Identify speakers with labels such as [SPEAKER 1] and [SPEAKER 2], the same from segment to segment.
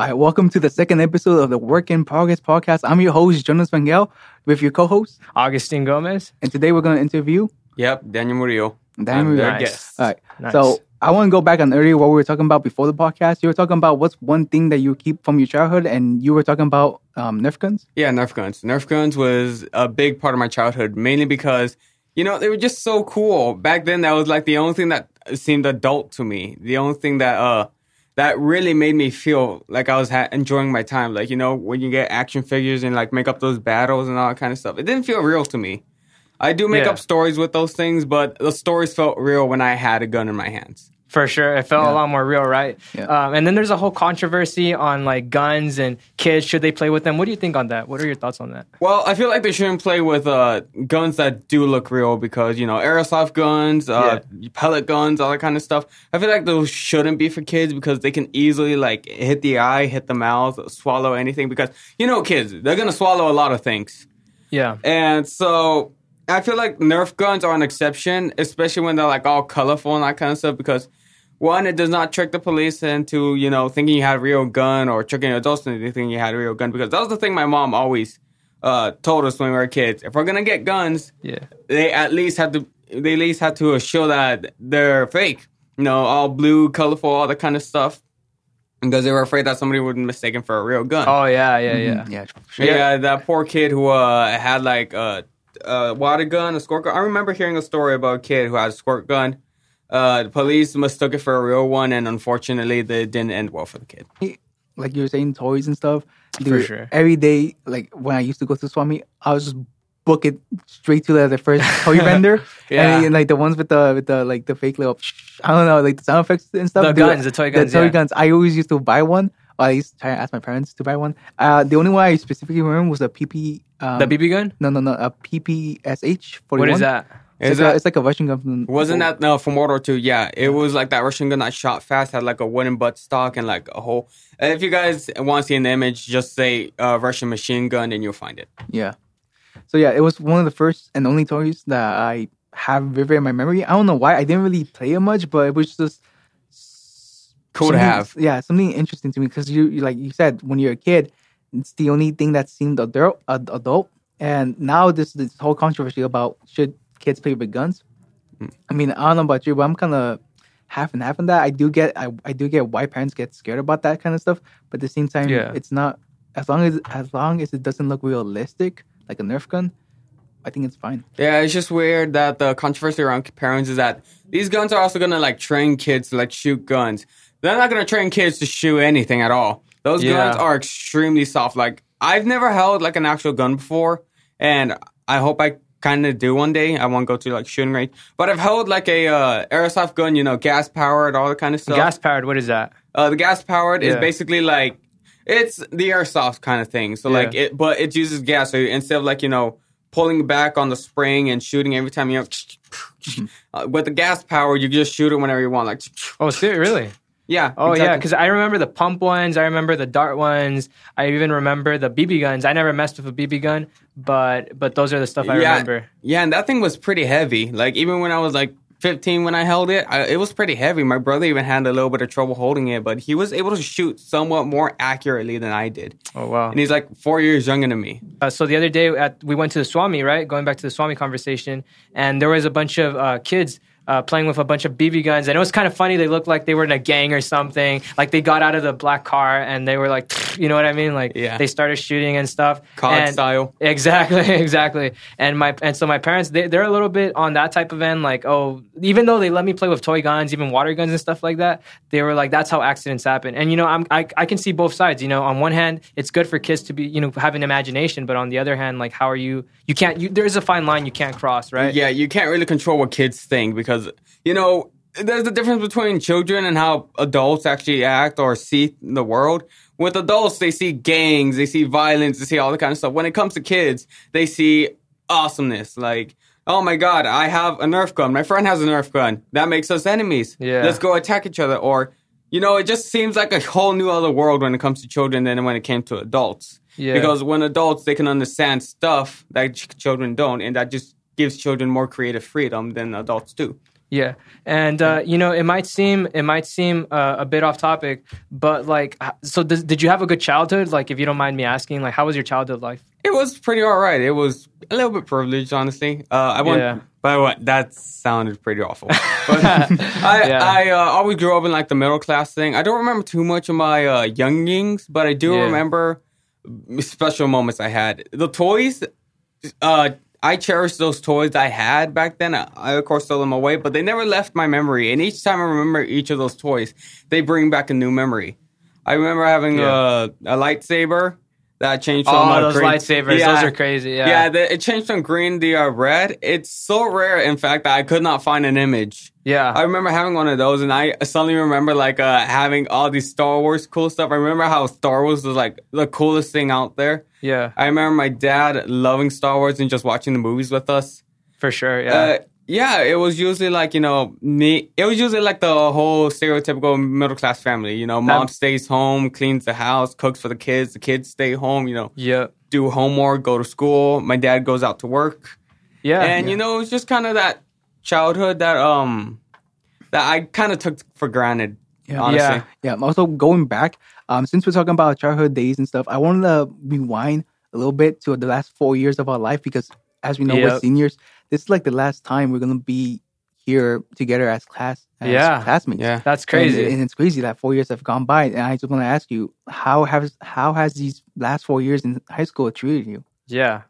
[SPEAKER 1] All right, welcome to the second episode of the Work in Progress podcast. I'm your host, Jonas Vangel, with your co-host,
[SPEAKER 2] Augustine Gomez.
[SPEAKER 1] and today we're going to interview
[SPEAKER 3] Yep, Daniel Murillo.
[SPEAKER 1] Daniel
[SPEAKER 3] I'm
[SPEAKER 1] Murillo.
[SPEAKER 3] their
[SPEAKER 2] Nice.
[SPEAKER 3] guest.
[SPEAKER 1] All right,
[SPEAKER 2] Nice.
[SPEAKER 1] so I want to go back on earlier what we were talking about before the podcast. You were talking about what's one thing that you keep from your childhood, and you were talking about um, Nerf guns.
[SPEAKER 3] Yeah, Nerf guns. Nerf guns was a big part of my childhood, mainly because, you know, they were just so cool. Back then, that was like the only thing that seemed adult to me. The only thing that, uh, that really made me feel like I was ha- enjoying my time. Like, you know, when you get action figures and like make up those battles and all that kind of stuff. It didn't feel real to me. I do make
[SPEAKER 2] Yeah.
[SPEAKER 3] up stories with those things, but the stories felt real when I had a gun in my hands.
[SPEAKER 2] For sure. It felt
[SPEAKER 1] Yeah.
[SPEAKER 2] a lot more real, right?
[SPEAKER 1] Yeah.
[SPEAKER 2] Um, and then there's a whole controversy on like guns and kids. Should they play with them? What do you think on that? What are your thoughts on that?
[SPEAKER 3] Well, I feel like they shouldn't play with uh, guns that do look real because you know airsoft guns, uh, pellet guns, all that kind of stuff. I feel like those shouldn't be for kids because they can easily like hit the eye, hit the mouth, swallow anything. Because you know, kids they're gonna swallow a lot of things,
[SPEAKER 2] Yeah.
[SPEAKER 3] and so I feel like Nerf guns are an exception, especially when they're like all colorful and that kind of stuff. Because one, it does not trick the police into you know thinking you had a real gun or tricking adults into thinking you had a real gun. Because that was the thing my mom always uh, told us when we were kids. If we're gonna get guns,
[SPEAKER 2] Yeah.
[SPEAKER 3] they at least have to they at least had to show that they're fake. You know, all blue, colorful, all that kind of stuff. Because they were afraid that somebody would be mistaken for a real gun.
[SPEAKER 2] Oh, yeah, yeah, yeah.
[SPEAKER 1] Mm-hmm. Yeah, sure.
[SPEAKER 3] Yeah, that poor kid who uh, had like a, a water gun, a squirt gun. I remember hearing a story about a kid who had a squirt gun. Uh, the police mistook it for a real one, and unfortunately, they didn't end well for the kid.
[SPEAKER 1] like you were saying, toys and stuff.
[SPEAKER 2] For sure.
[SPEAKER 1] Every day, like when I used to go to swap meet, I was just book it straight to the, the first toy vendor.
[SPEAKER 3] Yeah.
[SPEAKER 1] and, like the ones with the with the like the fake little, I don't know, like the sound effects and stuff.
[SPEAKER 2] The
[SPEAKER 1] Dude,
[SPEAKER 2] guns, the toy guns,
[SPEAKER 1] The toy
[SPEAKER 2] yeah.
[SPEAKER 1] guns. I always used to buy one. Or I used to try and ask my parents to buy one. Uh, the only one I specifically remember was a PP. Um,
[SPEAKER 2] The BB gun?
[SPEAKER 1] No, no, no, a PPSH. 41.
[SPEAKER 2] What is that?
[SPEAKER 1] It's, like a, it's like a Russian gun. From,
[SPEAKER 3] Wasn't that no from World War II? Yeah, it was like that Russian gun that shot fast, had like a wooden butt stock and like a whole. If you guys want to see an image, just say uh, Russian machine gun and you'll find it.
[SPEAKER 1] Yeah. So yeah, it was one of the first and only toys that I have vivid in my memory. I don't know why I didn't really play it much, but it was just
[SPEAKER 3] Cool to have.
[SPEAKER 1] Yeah, something interesting to me because you, you like you said when you're a kid, it's the only thing that seemed adult. adult. And now this this whole controversy about should kids play with guns.
[SPEAKER 3] Hmm.
[SPEAKER 1] I mean, I don't know about you, but I'm kind of half and half on that. I do get I, I do get why parents get scared about that kind of stuff, but at the same time,
[SPEAKER 2] Yeah.
[SPEAKER 1] it's not as long as as long as it doesn't look realistic like a Nerf gun. I think it's fine.
[SPEAKER 3] Yeah, it's just weird that the controversy around parents is that these guns are also gonna like train kids to like shoot guns. They're not gonna train kids to shoot anything at all. Those
[SPEAKER 2] Yeah.
[SPEAKER 3] guns are extremely soft. Like I've never held like an actual gun before, and I hope I kind of do one day. I want to go to like shooting range, but I've held like a uh, airsoft gun, you know, gas powered, all that kind of stuff.
[SPEAKER 2] Gas powered. What is that?
[SPEAKER 3] Uh, the gas powered is basically like it's the airsoft kind of thing. So like it, but it uses gas. So instead of like you know pulling back on the spring and shooting every time you know, uh, with the gas power, you just shoot it whenever you want. Like
[SPEAKER 2] Oh, see, really?
[SPEAKER 3] Yeah.
[SPEAKER 2] Oh, yeah. Because I remember the pump ones. I remember the dart ones. I even remember the BB guns. I never messed with a BB gun, but but those are the stuff I
[SPEAKER 3] yeah,
[SPEAKER 2] remember.
[SPEAKER 3] yeah, and that thing was pretty heavy. Like even when I was like 15 when I held it, I, it was pretty heavy. My brother even had a little bit of trouble holding it, but he was able to shoot somewhat more accurately than I did.
[SPEAKER 2] Oh, wow.
[SPEAKER 3] And he's like four years younger than me.
[SPEAKER 2] Uh, so the other day at, we went to the swap meet, right? Going back to the swap meet conversation, and there was a bunch of uh, kids uh, playing with a bunch of BB guns, and it was kind of funny. They looked like they were in a gang or something. Like they got out of the black car and they were like, you know what I mean? Like
[SPEAKER 3] Yeah.
[SPEAKER 2] they started shooting and stuff.
[SPEAKER 3] COD
[SPEAKER 2] And-
[SPEAKER 3] style.
[SPEAKER 2] Exactly, exactly. And my and so my parents they they're a little bit on that type of end. Like oh, even though they let me play with toy guns, even water guns and stuff like that, they were like that's how accidents happen. And you know I'm I, I can see both sides. You know on one hand it's good for kids to be you know have an imagination, but on the other hand like how are you you can't you there's a fine line you can't cross right.
[SPEAKER 3] Yeah, you can't really control what kids think because, you know, there's a difference between children and how adults actually act or see the world. With adults, they see gangs, they see violence, they see all that kind of stuff. When it comes to kids, they see awesomeness. Like, oh my God, I have a Nerf gun. My friend has a Nerf gun. That makes us enemies.
[SPEAKER 2] Yeah.
[SPEAKER 3] Let's go attack each other. Or, you know, it just seems like a whole new other world when it comes to children than when it came to adults.
[SPEAKER 2] Yeah.
[SPEAKER 3] Because when adults, they can understand stuff that ch- children don't, and that just gives children more creative freedom than adults do.
[SPEAKER 2] Yeah, and uh, you know, it might seem it might seem uh, a bit off topic, but like, so did, did you have a good childhood? Like, if you don't mind me asking, like, how was your childhood life?
[SPEAKER 3] It was pretty all right. It was a little bit privileged, honestly. Uh, I want,
[SPEAKER 2] Yeah.
[SPEAKER 3] but that sounded pretty awful. But I,
[SPEAKER 2] Yeah.
[SPEAKER 3] I uh, always grew up in like the middle class thing. I don't remember too much of my uh, youngings, but I do
[SPEAKER 2] Yeah.
[SPEAKER 3] remember special moments I had. The toys, uh, I cherish those toys I had back then. I, of course throw them away, but they never left my memory. And each time I remember each of those toys, they bring back a new memory. I remember having
[SPEAKER 2] Yeah.
[SPEAKER 3] a, a lightsaber that changed from
[SPEAKER 2] Oh, those
[SPEAKER 3] green-
[SPEAKER 2] lightsabers, those are crazy. Yeah,
[SPEAKER 3] yeah, the, it changed from green to uh, red. It's so rare, in fact, that I could not find an image.
[SPEAKER 2] yeah.
[SPEAKER 3] I remember having one of those, and I suddenly remember like uh, having all these Star Wars cool stuff. I remember how Star Wars was like the coolest thing out there.
[SPEAKER 2] yeah,
[SPEAKER 3] I remember my dad loving Star Wars and just watching the movies with us.
[SPEAKER 2] for sure. Yeah,
[SPEAKER 3] Uh, yeah, it was usually like you know me. It was usually like the whole stereotypical middle class family. You know, mom
[SPEAKER 2] That-
[SPEAKER 3] stays home, cleans the house, cooks for the kids. The kids stay home. You know,
[SPEAKER 2] yeah,
[SPEAKER 3] do homework, go to school. My dad goes out to work,
[SPEAKER 2] yeah.
[SPEAKER 3] and you know, it's just kind of that childhood that um that I kind of took for granted.
[SPEAKER 1] Yeah.
[SPEAKER 3] honestly.
[SPEAKER 2] Yeah.
[SPEAKER 1] Yeah. Also, going back, um, since we're talking about childhood days and stuff, I wanted to rewind a little bit to the last four years of our life because, as we know, we're seniors. This is like the last time we're gonna be here together as class, as
[SPEAKER 2] Yeah.
[SPEAKER 1] classmates.
[SPEAKER 3] Yeah.
[SPEAKER 2] That's crazy.
[SPEAKER 1] and, it's crazy that four years have gone by. And I just want to ask you, how has how has these last four years in high school treated you?
[SPEAKER 2] yeah.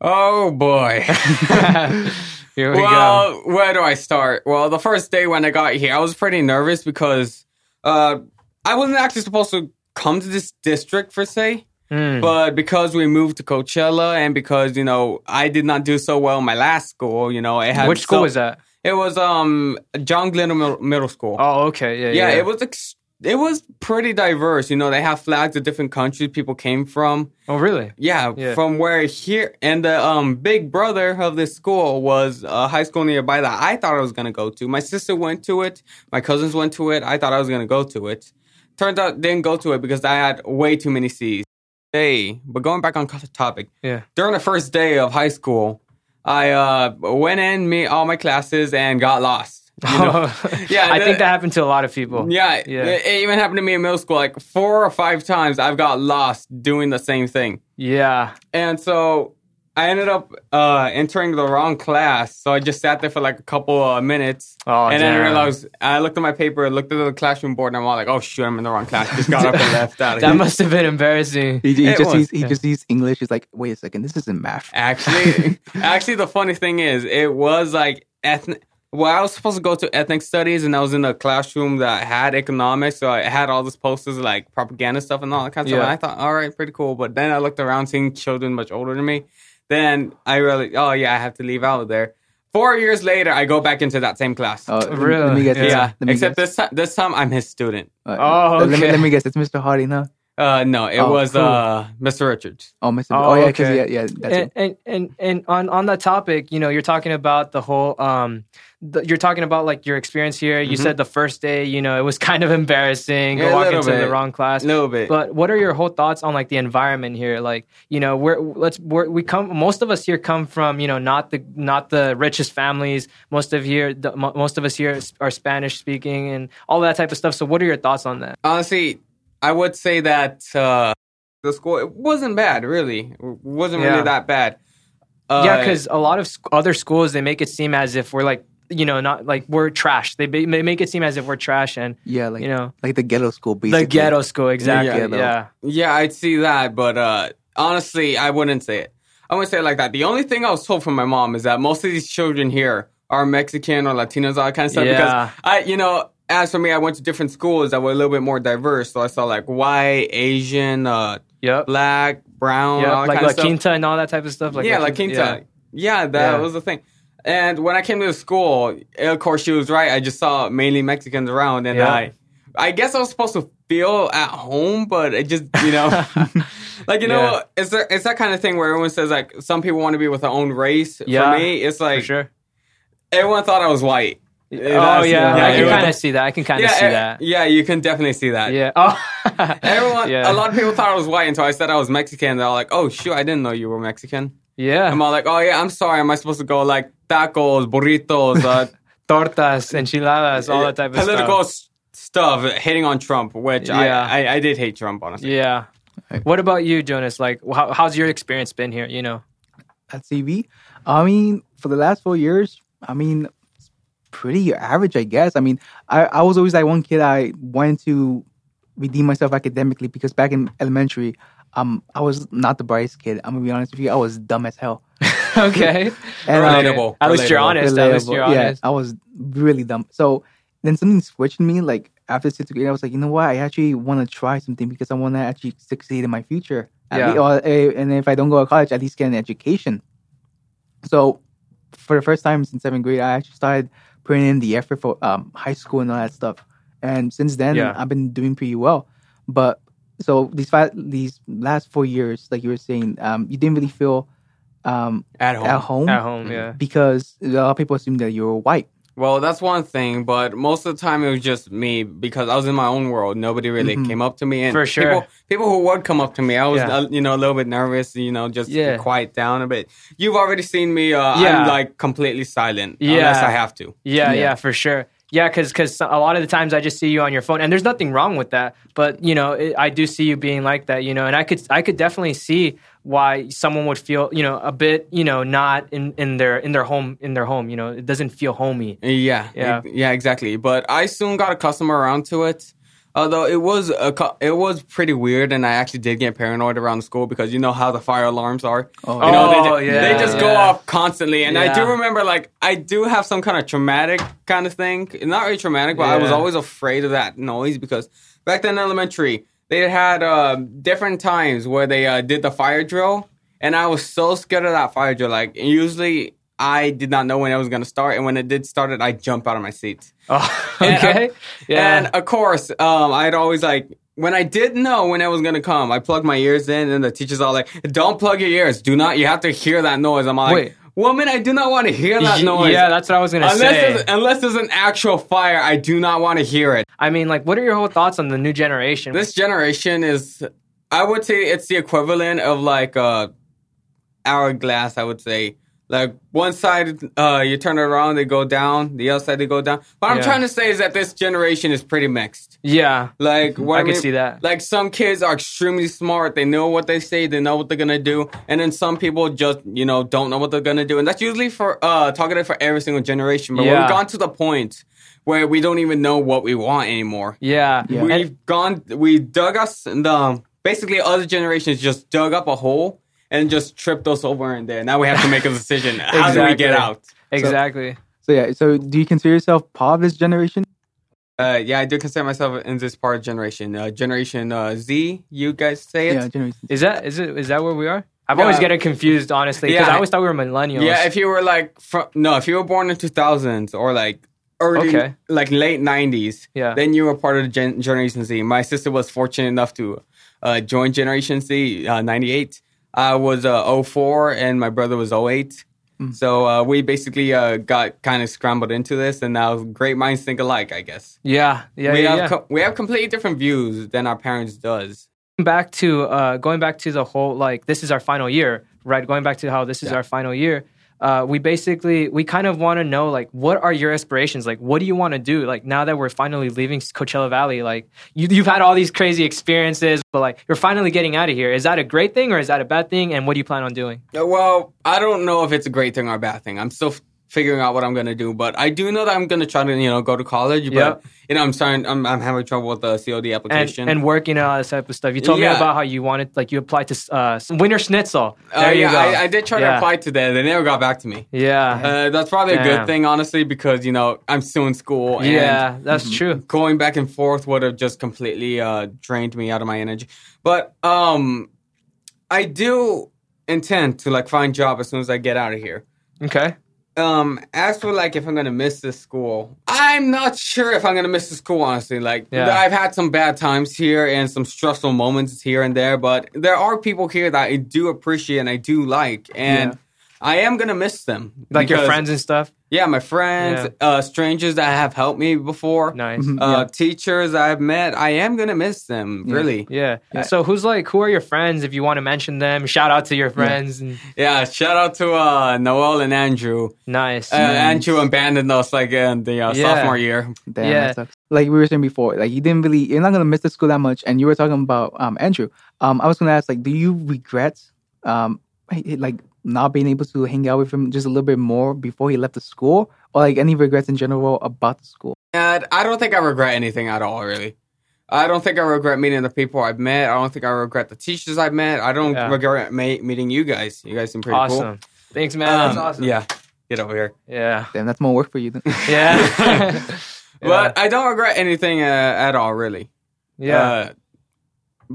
[SPEAKER 3] Oh boy.
[SPEAKER 2] Here we go.
[SPEAKER 3] well, where do I start? Well, the first day when I got here, I was pretty nervous because uh, I wasn't actually supposed to come to this district per se.
[SPEAKER 2] Hmm.
[SPEAKER 3] But because we moved to Coachella and because, you know, I did not do so well in my last school, you know, it had
[SPEAKER 2] Which school
[SPEAKER 3] so-
[SPEAKER 2] was that?
[SPEAKER 3] It was um John Glenn Middle, Middle School.
[SPEAKER 2] Oh, okay. Yeah,
[SPEAKER 3] yeah,
[SPEAKER 2] yeah.
[SPEAKER 3] it was ex- it was pretty diverse. You know, they have flags of different countries people came from.
[SPEAKER 2] Oh, really?
[SPEAKER 3] Yeah,
[SPEAKER 2] Yeah.
[SPEAKER 3] from where here and the um big brother of this school was a high school nearby that I thought I was gonna go to. My sister went to it, my cousins went to it. I thought I was gonna go to it. Turns out didn't go to it because I had way too many C's. Hey, but going back on topic,
[SPEAKER 2] Yeah.
[SPEAKER 3] during the first day of high school, I uh went in me all my classes and got lost. You know? Yeah,
[SPEAKER 2] I
[SPEAKER 3] the-
[SPEAKER 2] think that happened to a lot of people.
[SPEAKER 3] Yeah,
[SPEAKER 2] Yeah.
[SPEAKER 3] It, it even happened to me in middle school. Like four or five times, I've got lost doing the same thing.
[SPEAKER 2] Yeah.
[SPEAKER 3] And so I ended up uh, entering the wrong class. So I just sat there for like a couple of minutes.
[SPEAKER 2] Oh,
[SPEAKER 3] and then I
[SPEAKER 2] damn.
[SPEAKER 3] realized, I looked at my paper, looked at the classroom board, and I'm all like, oh, shoot, I'm in the wrong class. Just got up and left out
[SPEAKER 2] That
[SPEAKER 3] here.
[SPEAKER 2] must have been embarrassing.
[SPEAKER 1] He, he just
[SPEAKER 3] was,
[SPEAKER 1] sees, he
[SPEAKER 2] yeah.
[SPEAKER 1] just sees English. He's like, wait a second, this isn't math.
[SPEAKER 3] Actually, actually, the funny thing is, it was like ethnic. Well, I was supposed to go to ethnic studies, and I was in a classroom that had economics, so I had all these posters like propaganda stuff and all that kind of stuff. And I thought, all right, pretty cool. But then I looked around, seeing children much older than me. Then I really, oh yeah, I have to leave out of there. Four years later, I go back into that same class.
[SPEAKER 1] Oh,
[SPEAKER 2] Really?
[SPEAKER 1] Let me guess.
[SPEAKER 2] Yeah.
[SPEAKER 3] yeah,
[SPEAKER 1] Let me
[SPEAKER 3] except
[SPEAKER 1] guess.
[SPEAKER 3] this time, this time I'm his student.
[SPEAKER 1] Uh,
[SPEAKER 2] Oh,
[SPEAKER 1] let, me,
[SPEAKER 2] okay.
[SPEAKER 1] let me guess. It's Mr. Hardy, no?
[SPEAKER 3] Uh, no, it
[SPEAKER 1] Oh,
[SPEAKER 3] was
[SPEAKER 1] cool.
[SPEAKER 3] uh, Mr. Richards.
[SPEAKER 1] Oh, Mr.
[SPEAKER 2] Oh,
[SPEAKER 1] Oh, yeah,
[SPEAKER 2] okay.
[SPEAKER 1] yeah, yeah, that's
[SPEAKER 2] and,
[SPEAKER 1] it.
[SPEAKER 2] and and and on on that topic, you know, you're talking about the whole um the, you're talking about like your experience here. You said the first day, you know, it was kind of embarrassing
[SPEAKER 3] Mm-hmm. Yeah, a
[SPEAKER 2] walking
[SPEAKER 3] little
[SPEAKER 2] into the wrong class.
[SPEAKER 3] A little bit.
[SPEAKER 2] But what are your whole thoughts on like the environment here? Like, you know, we're let's we're, we come. Most of us here come from you know not the not the richest families. Most of here, the, most of us here are Spanish speaking and all that type of stuff. So, what are your thoughts on that?
[SPEAKER 3] honestly, I would say that uh, the school it wasn't bad. Really, it wasn't
[SPEAKER 2] Yeah.
[SPEAKER 3] really that bad. Uh,
[SPEAKER 2] yeah, because a lot of sc- other schools they make it seem as if we're like you know not like we're trash. They, ba- they make it seem as if we're trash and
[SPEAKER 1] Yeah, like
[SPEAKER 2] you know
[SPEAKER 1] like the ghetto school, basically.
[SPEAKER 2] the ghetto school exactly.
[SPEAKER 1] ghetto.
[SPEAKER 2] Yeah,
[SPEAKER 3] yeah, I'd see that, but uh, honestly, I wouldn't say it. I wouldn't say it like that. The only thing I was told from my mom is that most of these children here are Mexican or Latinos, all that kind of stuff.
[SPEAKER 2] Yeah.
[SPEAKER 3] Because I, you know, as for me, I went to different schools that were a little bit more diverse. So I saw like white, Asian, uh,
[SPEAKER 2] yep,
[SPEAKER 3] black, brown, all
[SPEAKER 2] yep. like La. Quinta and all that type of stuff. Like
[SPEAKER 3] yeah,
[SPEAKER 2] La
[SPEAKER 3] like
[SPEAKER 2] Quinta,
[SPEAKER 3] Quinta. Yeah, that
[SPEAKER 2] Yeah.
[SPEAKER 3] was the thing. And when I came to the school, of course, she was right. I just saw mainly Mexicans around, and
[SPEAKER 2] Yeah.
[SPEAKER 3] I, I guess I was supposed to feel at home, but it just, you know, like you know,
[SPEAKER 2] Yeah.
[SPEAKER 3] it's there, it's that kind of thing where everyone says like some people want to be with their own race.
[SPEAKER 2] Yeah,
[SPEAKER 3] For me, it's
[SPEAKER 2] For
[SPEAKER 3] like
[SPEAKER 2] sure.
[SPEAKER 3] everyone thought I was white.
[SPEAKER 2] Oh
[SPEAKER 3] That's-
[SPEAKER 2] yeah, I can kind of see that. I can kind of
[SPEAKER 3] yeah,
[SPEAKER 2] see that.
[SPEAKER 3] yeah, you can definitely see that.
[SPEAKER 2] Yeah. Oh.
[SPEAKER 3] Everyone,
[SPEAKER 2] Yeah.
[SPEAKER 3] a lot of people thought I was white until I said I was Mexican. They're all like, "Oh shoot, I didn't know you were Mexican."
[SPEAKER 2] Yeah.
[SPEAKER 3] I'm all like, oh yeah, I'm sorry. Am I supposed to go like tacos, burritos, uh,
[SPEAKER 2] tortas, enchiladas, all that type of
[SPEAKER 3] political
[SPEAKER 2] stuff.
[SPEAKER 3] s- stuff hitting on Trump, which
[SPEAKER 2] Yeah.
[SPEAKER 3] I, I I did hate Trump honestly.
[SPEAKER 2] Yeah. What about you, Jonas? Like, how, how's your experience been here? You know.
[SPEAKER 1] at CV. I mean, for the last four years, I mean, it's pretty average, I guess. I mean, I, I was always that one kid I wanted to redeem myself academically because back in elementary, um, I was not the brightest kid. I'm gonna be honest with you. I was dumb as hell.
[SPEAKER 2] okay.
[SPEAKER 1] And, um,
[SPEAKER 3] Relatable.
[SPEAKER 2] At least you're
[SPEAKER 3] Relatable.
[SPEAKER 2] honest. At least
[SPEAKER 1] relatable.
[SPEAKER 2] you're
[SPEAKER 1] yeah. I was really dumb. So then something switched in me. Like after sixth grade, I was like, you know what? I actually want to try something because I want to actually succeed in my future. At
[SPEAKER 2] Yeah.
[SPEAKER 1] lea- or, uh, and if I don't go to college, at least get an education. So for the first time since seventh grade, I actually started putting in the effort for um, high school and all that stuff. And since then,
[SPEAKER 2] Yeah.
[SPEAKER 1] I've been doing pretty well. But so these five, these last four years, like you were saying, um, you didn't really feel um,
[SPEAKER 3] At home.
[SPEAKER 1] at home
[SPEAKER 2] At home, yeah.
[SPEAKER 1] because a lot of people assume that you're white.
[SPEAKER 3] Well, that's one thing, but most of the time it was just me because I was in my own world. Nobody really
[SPEAKER 1] Mhm.
[SPEAKER 3] came up to me, and
[SPEAKER 2] For sure.
[SPEAKER 3] people, people who would come up to me, I was,
[SPEAKER 2] Yeah.
[SPEAKER 3] uh, you know, a little bit nervous, you know, just
[SPEAKER 2] Yeah.
[SPEAKER 3] quiet down a bit. You've already seen me. Uh,
[SPEAKER 2] Yeah.
[SPEAKER 3] I'm like completely silent
[SPEAKER 2] Yeah.
[SPEAKER 3] unless I have to.
[SPEAKER 2] Yeah, Yeah. for sure. Yeah, because because a lot of the times I just see you on your phone, and there's nothing wrong with that. But you know, it, I do see you being like that. You know, and I could I could definitely see why someone would feel you know a bit you know not in, in their in their home in their home. You know, it doesn't feel homey.
[SPEAKER 3] Yeah,
[SPEAKER 2] Yeah.
[SPEAKER 3] yeah, exactly. But I soon got accustomed around to it. Although it was a, it was pretty weird, and I actually did get paranoid around the school because you know how the fire alarms are.
[SPEAKER 1] Oh,
[SPEAKER 3] you know, they,
[SPEAKER 2] Oh,
[SPEAKER 3] ju-
[SPEAKER 2] yeah,
[SPEAKER 3] they just go off constantly, and I do remember like I do have some kind of traumatic kind of thing. Not really traumatic, but I was always afraid of that noise because back then in elementary they had uh, different times where they uh, did the fire drill, and I was so scared of that fire drill. Like usually. I did not know when it was going to start, and when it did start, it I jumped out of my seat.
[SPEAKER 2] Oh,
[SPEAKER 3] And,
[SPEAKER 2] okay.
[SPEAKER 3] uh,
[SPEAKER 2] yeah.
[SPEAKER 3] And of course, um, I'd always like when I did know when it was gonna come, I plugged my ears in, and the teachers all like, "Don't plug your ears. Do not. You have to hear that noise." I'm like,
[SPEAKER 2] Wait.
[SPEAKER 3] "Woman, I do not want to hear that noise."
[SPEAKER 2] Yeah, that's what I was gonna
[SPEAKER 3] unless
[SPEAKER 2] say.
[SPEAKER 3] there's, unless there's an actual fire, I do not want to hear it.
[SPEAKER 2] I mean, like, what are your whole thoughts on the new generation?
[SPEAKER 3] This generation is, I would say, it's the equivalent of like a hourglass. I would say. Like one side, uh, you turn it around, they go down. The other side, they go down. What I'm trying to say is that this generation is pretty mixed.
[SPEAKER 2] yeah,
[SPEAKER 3] Like what
[SPEAKER 2] I
[SPEAKER 3] I,
[SPEAKER 2] can
[SPEAKER 3] mean,
[SPEAKER 2] see that.
[SPEAKER 3] Like some kids are extremely smart. They know what they say. They know what they're gonna do. And then some people just you know don't know what they're gonna do. And that's usually for uh targeted for every single generation. But
[SPEAKER 2] Yeah.
[SPEAKER 3] we've gone to the point where we don't even know what we want anymore.
[SPEAKER 2] yeah,
[SPEAKER 1] Yeah.
[SPEAKER 3] We've
[SPEAKER 2] And-
[SPEAKER 3] gone. We dug us. And, um, basically, other generations just dug up a hole and just tripped us over in there. Now we have to make a decision. How do we get out?
[SPEAKER 2] exactly.
[SPEAKER 1] So yeah, so do you consider yourself part of this generation?
[SPEAKER 3] Uh, yeah, I do consider myself in this part of generation. Uh, generation uh, Z, you guys say it.
[SPEAKER 1] Yeah, generation.
[SPEAKER 2] Is that is it is that where we are? I've always
[SPEAKER 3] Yeah.
[SPEAKER 2] getting confused, honestly, because
[SPEAKER 3] Yeah.
[SPEAKER 2] I always thought we were millennials.
[SPEAKER 3] Yeah, if you were like from no, if you were born in two thousands or like early,
[SPEAKER 2] Okay.
[SPEAKER 3] like late nineties,
[SPEAKER 2] Yeah.
[SPEAKER 3] then you were part of the gen- Generation Z. My sister was fortunate enough to uh, join Generation Z, uh, ninety eight. I was uh, 04 and my brother was 08.
[SPEAKER 2] Mm.
[SPEAKER 3] So uh, we basically uh, got kind of scrambled into this, and now great minds think alike. I guess
[SPEAKER 2] yeah, yeah,
[SPEAKER 3] we
[SPEAKER 2] yeah.
[SPEAKER 3] have
[SPEAKER 2] yeah.
[SPEAKER 3] co- we have completely different views than our parents does.
[SPEAKER 2] back to uh, going back to the whole like this is our final year, right? Going back to how this is
[SPEAKER 3] Yeah.
[SPEAKER 2] our final year. Uh, we basically we kind of want to know like what are your aspirations? Like what do you want to do? Like now that we're finally leaving coachella valley like you, you've had all these crazy experiences but like you're finally getting out of here. Is that a great thing or is that a bad thing? And what do you plan on doing?
[SPEAKER 3] Uh, Well, I don't know if it's a great thing or a bad thing. I'm still figuring out what I'm gonna do, but I do know that I'm gonna try to you know go to college. But
[SPEAKER 2] Yep.
[SPEAKER 3] you know, I'm starting. I'm, I'm having trouble with the COD application.
[SPEAKER 2] and working and all this type of stuff you told me about how you wanted like you applied to uh, Wienerschnitzel
[SPEAKER 3] Uh,
[SPEAKER 2] there you
[SPEAKER 3] yeah,
[SPEAKER 2] go
[SPEAKER 3] I, I did try to apply to that. They never got back to me.
[SPEAKER 2] yeah
[SPEAKER 3] Uh, that's probably a good thing, honestly, because you know I'm still in school. And
[SPEAKER 2] yeah that's true
[SPEAKER 3] Going back and forth would have just completely uh, drained me out of my energy. But um, I do intend to like find job as soon as I get out of here.
[SPEAKER 2] okay
[SPEAKER 3] Um, as for like if I'm gonna miss this school, I'm not sure if I'm gonna miss the school. Honestly, like
[SPEAKER 2] Yeah.
[SPEAKER 3] I've had some bad times here and some stressful moments here and there, but there are people here that I do appreciate and I do like, and I am gonna miss them.
[SPEAKER 2] Like your friends and stuff.
[SPEAKER 3] Yeah, my friends, uh, strangers that have helped me before,
[SPEAKER 2] Nice.
[SPEAKER 3] Uh,
[SPEAKER 1] Yeah.
[SPEAKER 3] teachers I've met. I am gonna miss them.
[SPEAKER 1] Yeah.
[SPEAKER 3] Really.
[SPEAKER 2] Yeah. So who's like who are your friends if you want to mention them? Shout out to your friends. And,
[SPEAKER 3] Yeah. Shout out to uh, Noel and Andrew.
[SPEAKER 2] nice.
[SPEAKER 3] Uh, Andrew abandoned us like in the uh,
[SPEAKER 2] Yeah.
[SPEAKER 3] sophomore year.
[SPEAKER 1] Damn,
[SPEAKER 2] Yeah.
[SPEAKER 1] that sucks. Like we were saying before, like you didn't really, you're not gonna miss the school that much. And you were talking about um Andrew. Um, I was gonna ask, like, do you regret um like not being able to hang out with him just a little bit more before he left the school, or like any regrets in general about the school?
[SPEAKER 3] And I don't think I regret anything at all, really. I don't think I regret meeting the people I've met. I don't think I regret the teachers I've met. I don't
[SPEAKER 2] Yeah.
[SPEAKER 3] regret ma- meeting you guys. You guys seem pretty cool.
[SPEAKER 2] awesome. Thanks, man.
[SPEAKER 3] cool.
[SPEAKER 2] That's
[SPEAKER 3] Um,
[SPEAKER 2] awesome.
[SPEAKER 3] Yeah. Get over here.
[SPEAKER 2] Yeah.
[SPEAKER 1] Damn, that's more work for you then.
[SPEAKER 2] Yeah.
[SPEAKER 3] But I don't regret anything uh, at all, really.
[SPEAKER 2] yeah.
[SPEAKER 3] Uh,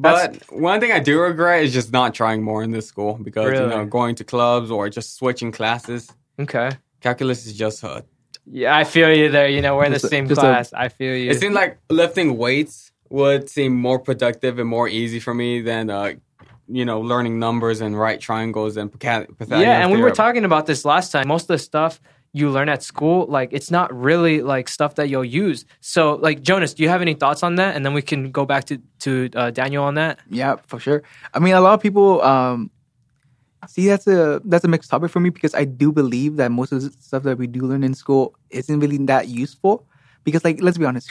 [SPEAKER 3] but one thing I do regret is just not trying more in this school because you know going to clubs or just switching classes.
[SPEAKER 2] okay.
[SPEAKER 3] Calculus is just uh,
[SPEAKER 2] Yeah, I feel you there. You know, we're in the same
[SPEAKER 1] a-
[SPEAKER 2] class. I feel you.
[SPEAKER 3] it seemed like lifting weights would seem more productive and more easy for me than uh, you know learning numbers and right triangles and Pythagorean
[SPEAKER 2] yeah, and we were talking about this last time. Most of the stuff you learn at school, like it's not really like stuff that you'll use. So, like Jonas, do you have any thoughts on that? And then we can go back to to uh, Daniel on that.
[SPEAKER 1] Yeah, for sure. I mean, a lot of people um, see that's a that's a mixed topic for me because I do believe that most of the stuff that we do learn in school isn't really that useful. Because, like, let's be honest,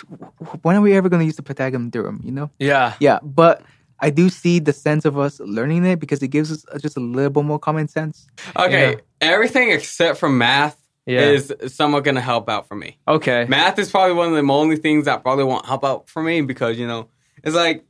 [SPEAKER 1] when are we ever going to use the Pythagorean theorem? You know?
[SPEAKER 2] Yeah,
[SPEAKER 1] Yeah, but I do see the sense of us learning it because it gives us just a little bit more common sense.
[SPEAKER 3] Okay,
[SPEAKER 2] Yeah.
[SPEAKER 3] everything except for math
[SPEAKER 2] Yeah.
[SPEAKER 3] is somewhat going to help out for me.
[SPEAKER 2] Okay.
[SPEAKER 3] Math is probably one of the only things that probably won't help out for me because you know it's like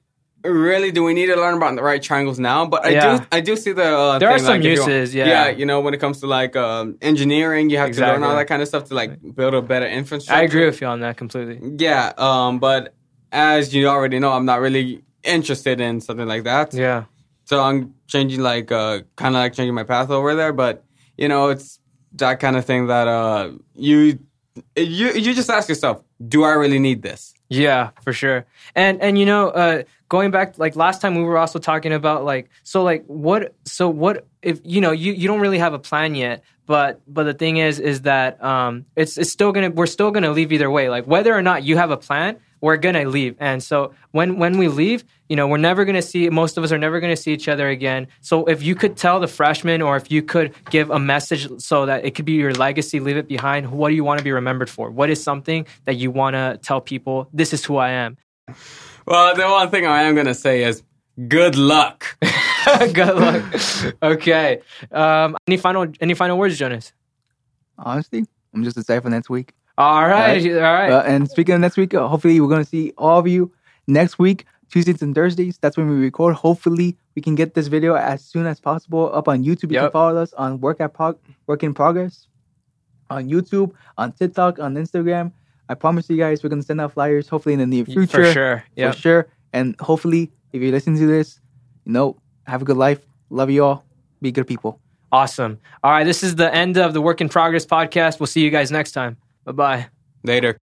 [SPEAKER 3] really do we need to learn about the right triangles now? But I
[SPEAKER 2] Yeah.
[SPEAKER 3] do I do see the uh,
[SPEAKER 2] There are
[SPEAKER 3] thing,
[SPEAKER 2] some
[SPEAKER 3] like, if
[SPEAKER 2] uses, yeah.
[SPEAKER 3] yeah. You know when it comes to like um, engineering, you have to learn all that kind of stuff to like build a better infrastructure.
[SPEAKER 2] I agree with you on that completely.
[SPEAKER 3] Yeah, um, but as you already know, I'm not really interested in something like that.
[SPEAKER 2] Yeah.
[SPEAKER 3] So I'm changing like uh kind of like changing my path over there, but you know, it's that kind of thing that uh you you you just ask yourself, do I really need this?
[SPEAKER 2] Yeah, for sure. And and you know, uh going back like last time we were also talking about like so like what so what if you know you you don't really have a plan yet, but but the thing is is that um it's it's still to we're still to leave either way. Like whether or not you have a plan, we're going to leave. And so when when we leave, you know, we're never going to see most of us are never going to see each other again. So if you could tell the freshmen or if you could give a message so that it could be your legacy, leave it behind, what do you want to be remembered for? What is something that you want to tell people, this is who I am?
[SPEAKER 3] Well, the one thing I am gonna say is good luck.
[SPEAKER 2] Good luck. okay. Um, any final any final words, Jonas?
[SPEAKER 1] Honestly, I'm just excited for next week.
[SPEAKER 2] All right. All right.
[SPEAKER 1] Uh, and speaking of next week, uh, hopefully we're going to see all of you next week, Tuesdays and Thursdays. That's when we record. Hopefully we can get this video as soon as possible up on YouTube. You can follow us on Work at Prog- Work in Progress on YouTube, on TikTok, on Instagram. I promise you guys, we're going to send out flyers hopefully in the near future.
[SPEAKER 2] For sure. Yeah.
[SPEAKER 1] For sure. And hopefully, if you're listening to this, you know, have a good life. Love you all. Be good people.
[SPEAKER 2] Awesome. All right. This is the end of the Work in Progress podcast. We'll see you guys next time. Bye bye.
[SPEAKER 3] Later.